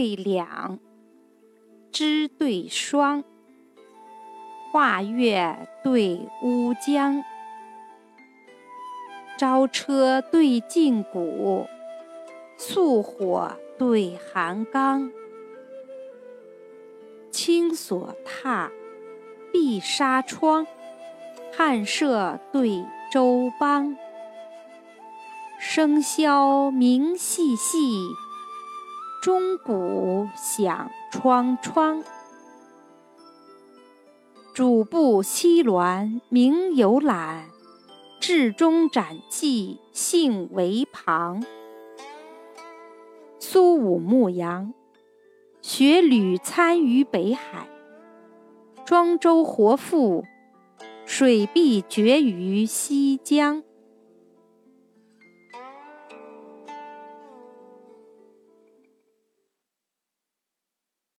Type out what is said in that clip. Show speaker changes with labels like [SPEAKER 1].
[SPEAKER 1] 对两，枝对霜，画月对乌江，朝车对镜谷，素火对寒缸，青锁榻，碧纱窗，汉舍对周邦。笙箫鸣细细，钟鼓响窗窗。主簿西鸾名有览，至中展记兴为旁。苏武牧羊，学旅参于北海。庄周活赋，水碧绝于西江。